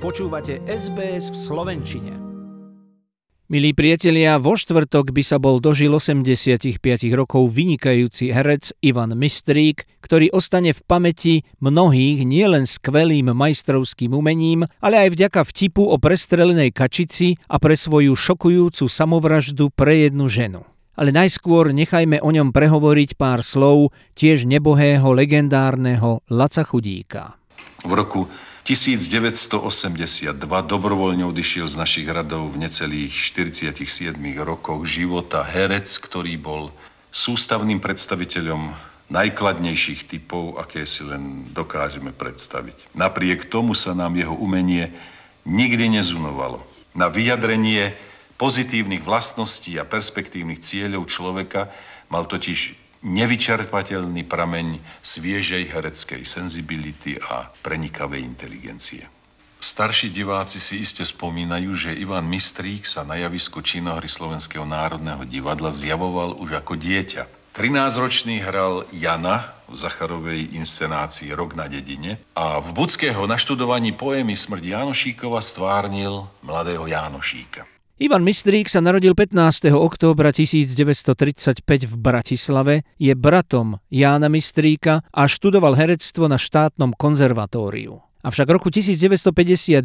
Počúvate SBS v Slovenčine. Milí priatelia, vo štvrtok by sa bol dožil 85 rokov vynikajúci herec Ivan Mistrík, ktorý ostane v pamäti mnohých nielen skvelým majstrovským umením, ale aj vďaka vtipu o prestrelenej kačici a pre svoju šokujúcu samovraždu pre jednu ženu. Ale najskôr nechajme o ňom prehovoriť pár slov tiež nebohého legendárneho Laca Chudíka. V roku 1982 dobrovoľne odišiel z našich radov v necelých 47 rokoch života herec, ktorý bol sústavným predstaviteľom najkladnejších typov, aké si len dokážeme predstaviť. Napriek tomu sa nám jeho umenie nikdy nezunovalo. Na vyjadrenie pozitívnych vlastností a perspektívnych cieľov človeka mal totiž nevyčerpateľný prameň sviežej hereckej senzibility a prenikavej inteligencie. Starší diváci si iste spomínajú, že Ivan Mistrík sa na javisku činohry Slovenského národného divadla zjavoval už ako dieťa. 13-ročný hral Jana v Zacharovej inscenácii Rok na dedine a v Budského naštudovaní poémy Smrť Jánošíkova stvárnil mladého Jánošíka. Ivan Mistrík sa narodil 15. októbra 1935 v Bratislave, je bratom Jána Mistríka a študoval herectvo na štátnom konzervatóriu. Avšak roku 1951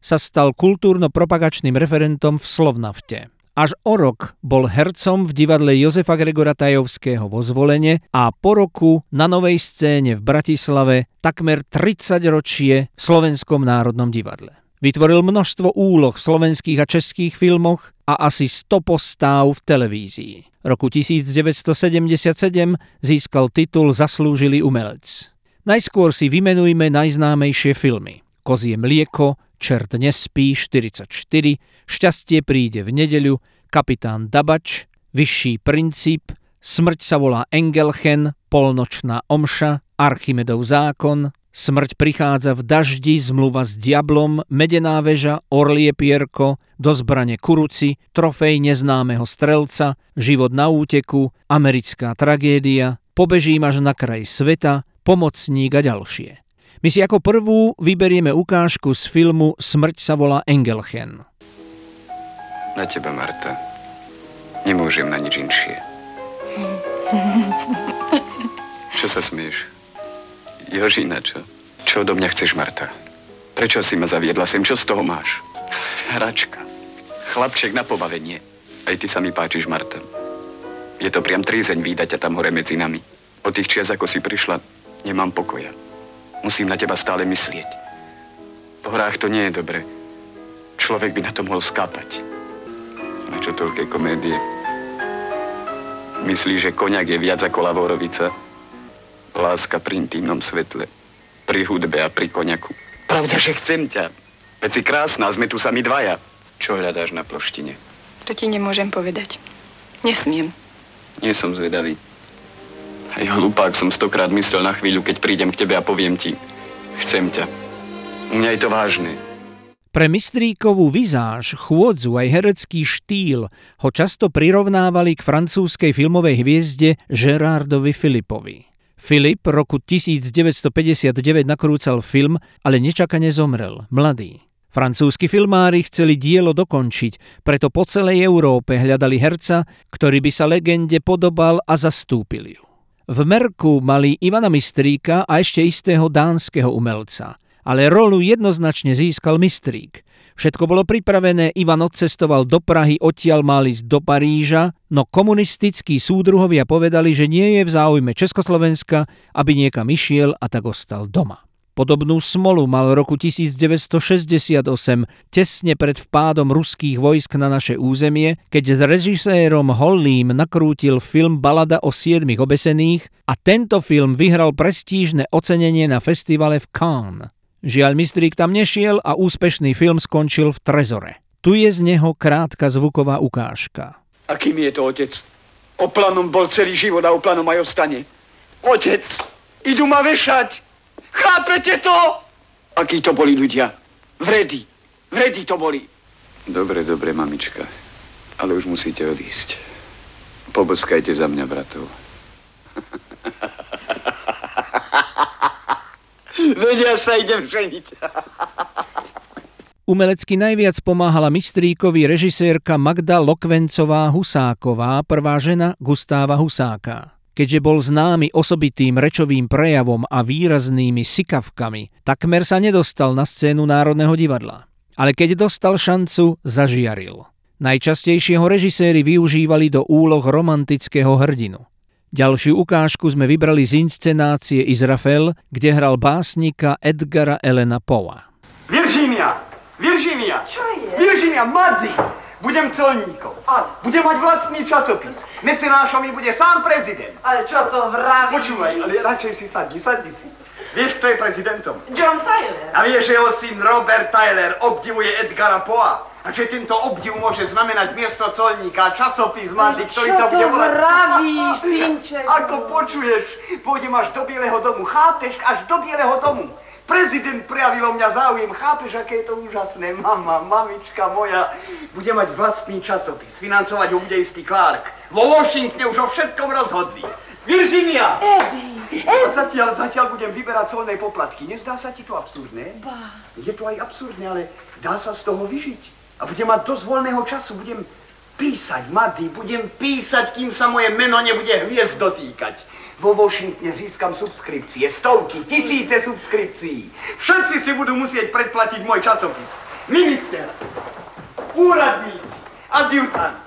sa stal kultúrno-propagačným referentom v Slovnafte. Až o rok bol hercom v divadle Jozefa Gregora Tajovského vo zvolenie a po roku na novej scéne v Bratislave takmer 30 ročie v Slovenskom národnom divadle. Vytvoril množstvo úloh v slovenských a českých filmoch a asi 100 postáv v televízii. Roku 1977 získal titul Zaslúžilý umelec. Najskôr si vymenujme najznámejšie filmy. Kozie mlieko, Čert nespí 44, Šťastie príde v nedeľu, Kapitán Dabač, Vyšší princíp, Smrť sa volá Engelchen, Polnočná omša, Archimedov zákon, Smrť prichádza v daždi, zmluva s diablom, medená väža, orlie pierko, do zbrane kuruci, trofej neznámeho strelca, život na úteku, americká tragédia, pobežím až na kraj sveta, pomocník a ďalšie. My si ako prvú vyberieme ukážku z filmu Smrť sa volá Engelchen. Na teba, Marta. Nemôžem na nič inšie. Čo sa smieš? Jožina, čo? Čo do mňa chceš, Marta? Prečo si ma zaviedla sem? Čo z toho máš? Hračka. Chlapček na pobavenie. Aj ty sa mi páčiš, Marta. Je to priam trízeň výdať ťa tam hore medzi nami. O tých čias, ako si prišla, nemám pokoja. Musím na teba stále myslieť. V horách to nie je dobre. Človek by na to mohol skápať. Na čo toľké komédie? Myslíš, že koniak je viac ako lavorovica? Láska pri intimnom svetle. Pri hudbe a pri koniaku. Pravda, že chcem ťa. Veď si krásna, sme tu sami dvaja. Čo hľadáš na ploštine? To ti nemôžem povedať. Nesmiem. Nie som zvedavý. Aj hlupák som stokrát myslel na chvíľu, keď prídem k tebe a poviem ti. Chcem ťa. U mňa je to vážne. Pre mistríkovú vizáž, chôdzu aj herecký štýl ho často prirovnávali k francúzskej filmovej hviezde Gerardovi Filipovi. Filip roku 1959 nakrúcal film, ale nečakane zomrel, mladý. Francúzski filmári chceli dielo dokončiť, preto po celej Európe hľadali herca, ktorý by sa legende podobal a zastúpil ju. V Merku mali Ivana Mistríka a ešte istého dánskeho umelca, ale rolu jednoznačne získal Mistrík – Všetko bolo pripravené, Ivan odcestoval do Prahy, odtiaľ mal ísť do Paríža, no komunistickí súdruhovia povedali, že nie je v záujme Československa, aby niekam išiel a tak ostal doma. Podobnú smolu mal roku 1968, tesne pred vpádom ruských vojsk na naše územie, keď s režisérom Hollým nakrútil film Balada o siedmých obesených a tento film vyhral prestížne ocenenie na festivale v Cannes. Žiaľ, mistrík tam nešiel a úspešný film skončil v Trezore. Tu je z neho krátka zvuková ukážka. Akým je to otec? Oplanom bol celý život a oplanom aj ostane. Otec, idú ma vešať. Chápete to? Akí to boli ľudia? Vredy. Vredy to boli. Dobre, dobre, mamička. Ale už musíte odísť. Poboskajte za mňa, bratov. Vedia sa idem ženiť. Umelecky najviac pomáhala mistríkovi režisérka Magda Lokvencová Husáková, prvá žena Gustáva Husáka. Keďže bol známy osobitým rečovým prejavom a výraznými sikavkami, takmer sa nedostal na scénu Národného divadla. Ale keď dostal šancu, zažiaril. Najčastejšie ho režiséri využívali do úloh romantického hrdinu. Ďalšiu ukážku sme vybrali z inscenácie Izrafel, kde hral básnika Edgara Elena Poa. Virginia! Virginia! Čo je? Virginia, Maddy! Budem colníkom. Ale- Budem mať vlastný časopis. Mecenášom mi bude sám prezident. Ale čo to vraví? Počúvaj, ale radšej si sadni, sadni si. Vieš, kto je prezidentom? John Tyler. A vieš, že jeho syn Robert Tyler obdivuje Edgara Poa? A že tento obdiv môže znamenať miesto colníka, časopis Maddy, ktorý Čo sa bude volať... vravíš, synček? Ako počuješ, pôjdem až do Bieleho domu, chápeš? Až do Bieleho domu. Prezident prejavil o mňa záujem, chápeš, aké je to úžasné? Mama, mamička moja, bude mať vlastný časopis, financovať ho bude istý Clark. Vo Washingtone už o všetkom rozhodli. Virginia! Eddie, A zatiaľ, zatiaľ budem vyberať colné poplatky. Nezdá sa ti to absurdné? Ba. Je to aj absurdné, ale dá sa z toho vyžiť. A budem mať dosť voľného času, budem písať, Mady, budem písať, kým sa moje meno nebude hviezd dotýkať. Vo Washingtone získam subskripcie, stovky, tisíce subskripcií. Všetci si budú musieť predplatiť môj časopis. Minister, úradníci, adjutant,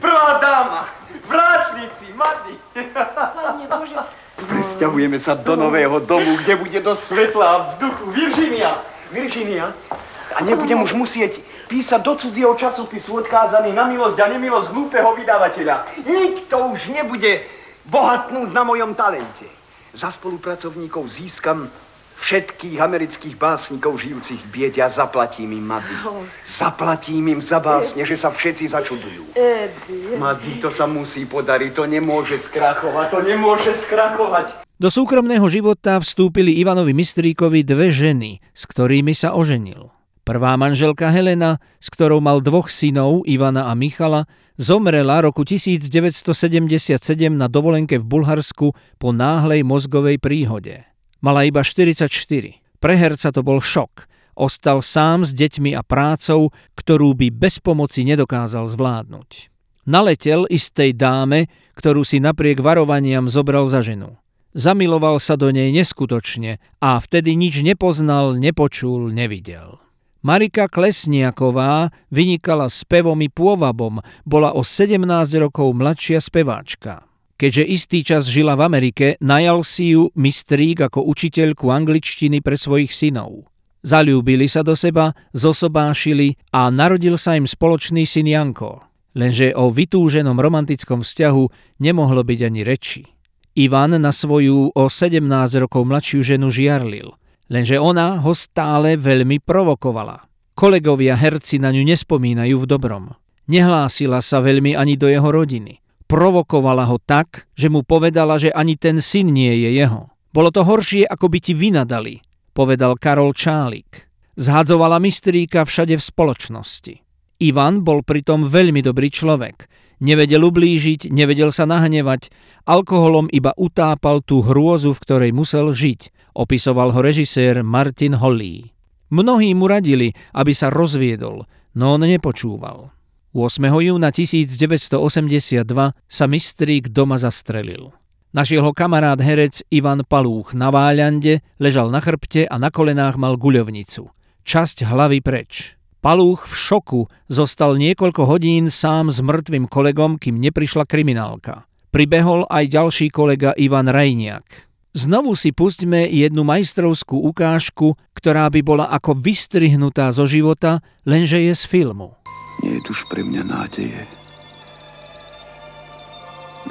prvá dáma, vrátnici, Mady. Pane Bože, Presťahujeme sa do nového domu, kde bude do svetla a vzduchu. Virginia! Virginia! A nebudem už musieť písať do cudzieho časopisu odkázaný na milosť a nemilosť hlúpeho vydavateľa. Nikto už nebude bohatnúť na mojom talente. Za spolupracovníkov získam všetkých amerických básnikov žijúcich v biede a zaplatím im, Mady. Zaplatím im za básne, že sa všetci začudujú. Eddie. Mady, to sa musí podariť, to nemôže skrachovať, to nemôže skrachovať. Do súkromného života vstúpili Ivanovi Mistríkovi dve ženy, s ktorými sa oženil. Prvá manželka Helena, s ktorou mal dvoch synov, Ivana a Michala, zomrela roku 1977 na dovolenke v Bulharsku po náhlej mozgovej príhode. Mala iba 44. Pre herca to bol šok. Ostal sám s deťmi a prácou, ktorú by bez pomoci nedokázal zvládnuť. Naletel istej dáme, ktorú si napriek varovaniam zobral za ženu. Zamiloval sa do nej neskutočne a vtedy nič nepoznal, nepočul, nevidel. Marika Klesniaková vynikala spevom i pôvabom, bola o 17 rokov mladšia speváčka. Keďže istý čas žila v Amerike, najal si ju mistrík ako učiteľku angličtiny pre svojich synov. Zalúbili sa do seba, zosobášili a narodil sa im spoločný syn Janko. Lenže o vytúženom romantickom vzťahu nemohlo byť ani reči. Ivan na svoju o 17 rokov mladšiu ženu žiarlil, lenže ona ho stále veľmi provokovala. Kolegovia herci na ňu nespomínajú v dobrom. Nehlásila sa veľmi ani do jeho rodiny. Provokovala ho tak, že mu povedala, že ani ten syn nie je jeho. Bolo to horšie, ako by ti vynadali, povedal Karol Čálik. Zhadzovala mistríka všade v spoločnosti. Ivan bol pritom veľmi dobrý človek. Nevedel ublížiť, nevedel sa nahnevať, alkoholom iba utápal tú hrôzu, v ktorej musel žiť, opisoval ho režisér Martin Holley. Mnohí mu radili, aby sa rozviedol, no on nepočúval. 8. júna 1982 sa mistrík doma zastrelil. Našiel ho kamarát herec Ivan Palúch na Váľande, ležal na chrbte a na kolenách mal guľovnicu. Časť hlavy preč. Palúch v šoku zostal niekoľko hodín sám s mŕtvým kolegom, kým neprišla kriminálka. Pribehol aj ďalší kolega Ivan Rajniak. Znovu si pustíme jednu majstrovskú ukážku, ktorá by bola ako vystrihnutá zo života, lenže je z filmu. Nie je už pre mňa nádeje.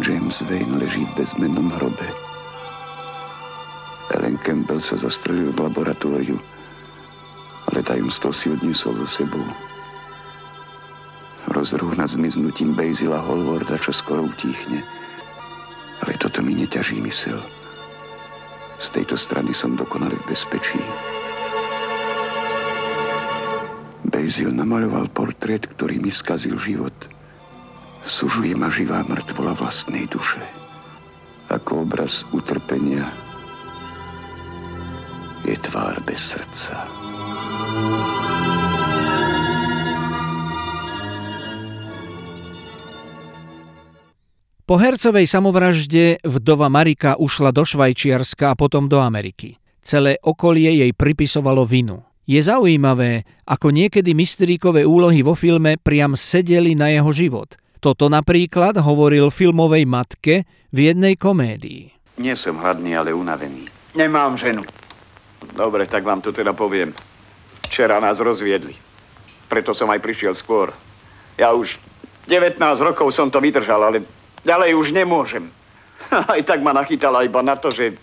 James Wayne leží v bezmennom hrobe. Ellen Campbell sa zastrelil v laboratóriu, ale tajomstvo si odniesol so sebou. Rozruch nad zmiznutím Bazila Holwarda, čo skoro utíchne. Ale toto mi neťaží mysel. Z tejto strany som dokonale v bezpečí. Basil namaľoval portrét, ktorý mi skazil život. Sužuje ma živá mŕtvola vlastnej duše. Ako obraz utrpenia je tvár bez srdca. Po hercovej samovražde vdova Marika ušla do Švajčiarska a potom do Ameriky. Celé okolie jej pripisovalo vinu. Je zaujímavé, ako niekedy mystríkové úlohy vo filme priam sedeli na jeho život. Toto napríklad hovoril filmovej matke v jednej komédii. Nie som hladný, ale unavený. Nemám ženu. Dobre, tak vám to teda poviem. Včera nás rozviedli. Preto som aj prišiel skôr. Ja už 19 rokov som to vydržal, ale ďalej už nemôžem. Aj tak ma nachytala iba na to, že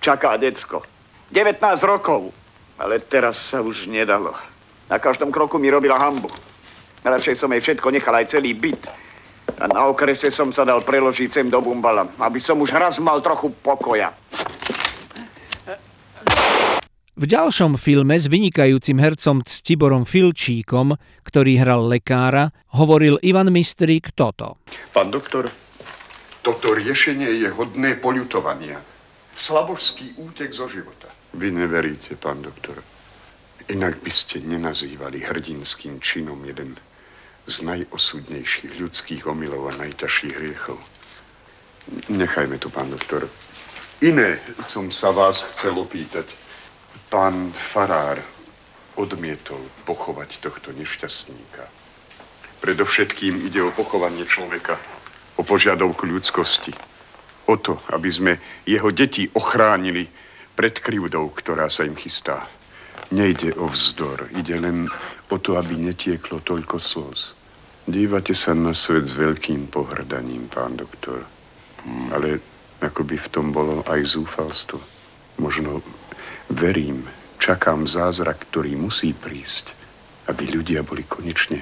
čaká decko. 19 rokov. Ale teraz sa už nedalo. Na každom kroku mi robila hambu. Radšej som jej všetko nechal, aj celý byt. A na okrese som sa dal preložiť sem do Bumbala, aby som už raz mal trochu pokoja. V ďalšom filme s vynikajúcim hercom Ctiborom Filčíkom, ktorý hral lekára, hovoril Ivan Mistrík toto. Pán doktor, toto riešenie je hodné poľutovania. Slabožský útek zo života. Vy neveríte, pán doktor. Inak by ste nenazývali hrdinským činom jeden z najosudnejších ľudských omylov a najťažších hriechov. Nechajme tu, pán doktor. Iné som sa vás chcel opýtať. Pán Farár odmietol pochovať tohto nešťastníka. Predovšetkým ide o pochovanie človeka, o požiadavku ľudskosti. O to, aby sme jeho deti ochránili pred krivdou, ktorá sa im chystá. Nejde o vzdor, ide len o to, aby netieklo toľko slz. Dívate sa na svet s veľkým pohrdaním, pán doktor. Ale ako by v tom bolo aj zúfalstvo. Možno verím, čakám zázrak, ktorý musí prísť, aby ľudia boli konečne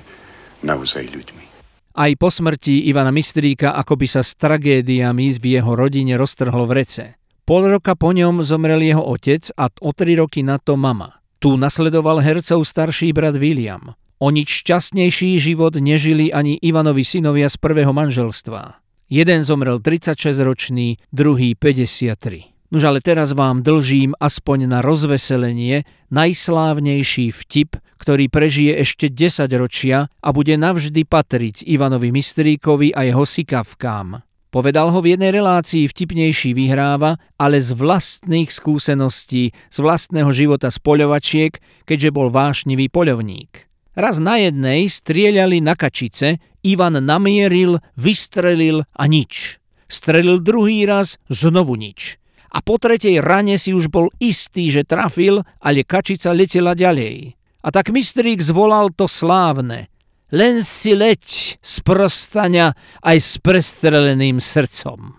naozaj ľuďmi. Aj po smrti Ivana Mistríka akoby sa s tragédiami v jeho rodine roztrhlo v rece. Pol roka po ňom zomrel jeho otec a o tri roky na to mama. Tu nasledoval hercov starší brat William. O nič šťastnejší život nežili ani Ivanovi synovia z prvého manželstva. Jeden zomrel 36-ročný, druhý 53. Nož ale teraz vám dlžím aspoň na rozveselenie najslávnejší vtip, ktorý prežije ešte 10 ročia a bude navždy patriť Ivanovi Mistríkovi a jeho sikavkám. Povedal ho v jednej relácii vtipnejší vyhráva, ale z vlastných skúseností, z vlastného života z poľovačiek, keďže bol vášnivý poľovník. Raz na jednej strieľali na kačice, Ivan namieril, vystrelil a nič. Strelil druhý raz, znovu nič a po tretej rane si už bol istý, že trafil, ale kačica letela ďalej. A tak mistrík zvolal to slávne. Len si leď z prostania aj s prestreleným srdcom.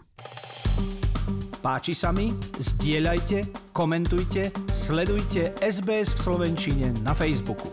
Páči sa mi? Zdieľajte, komentujte, sledujte SBS v Slovenčine na Facebooku.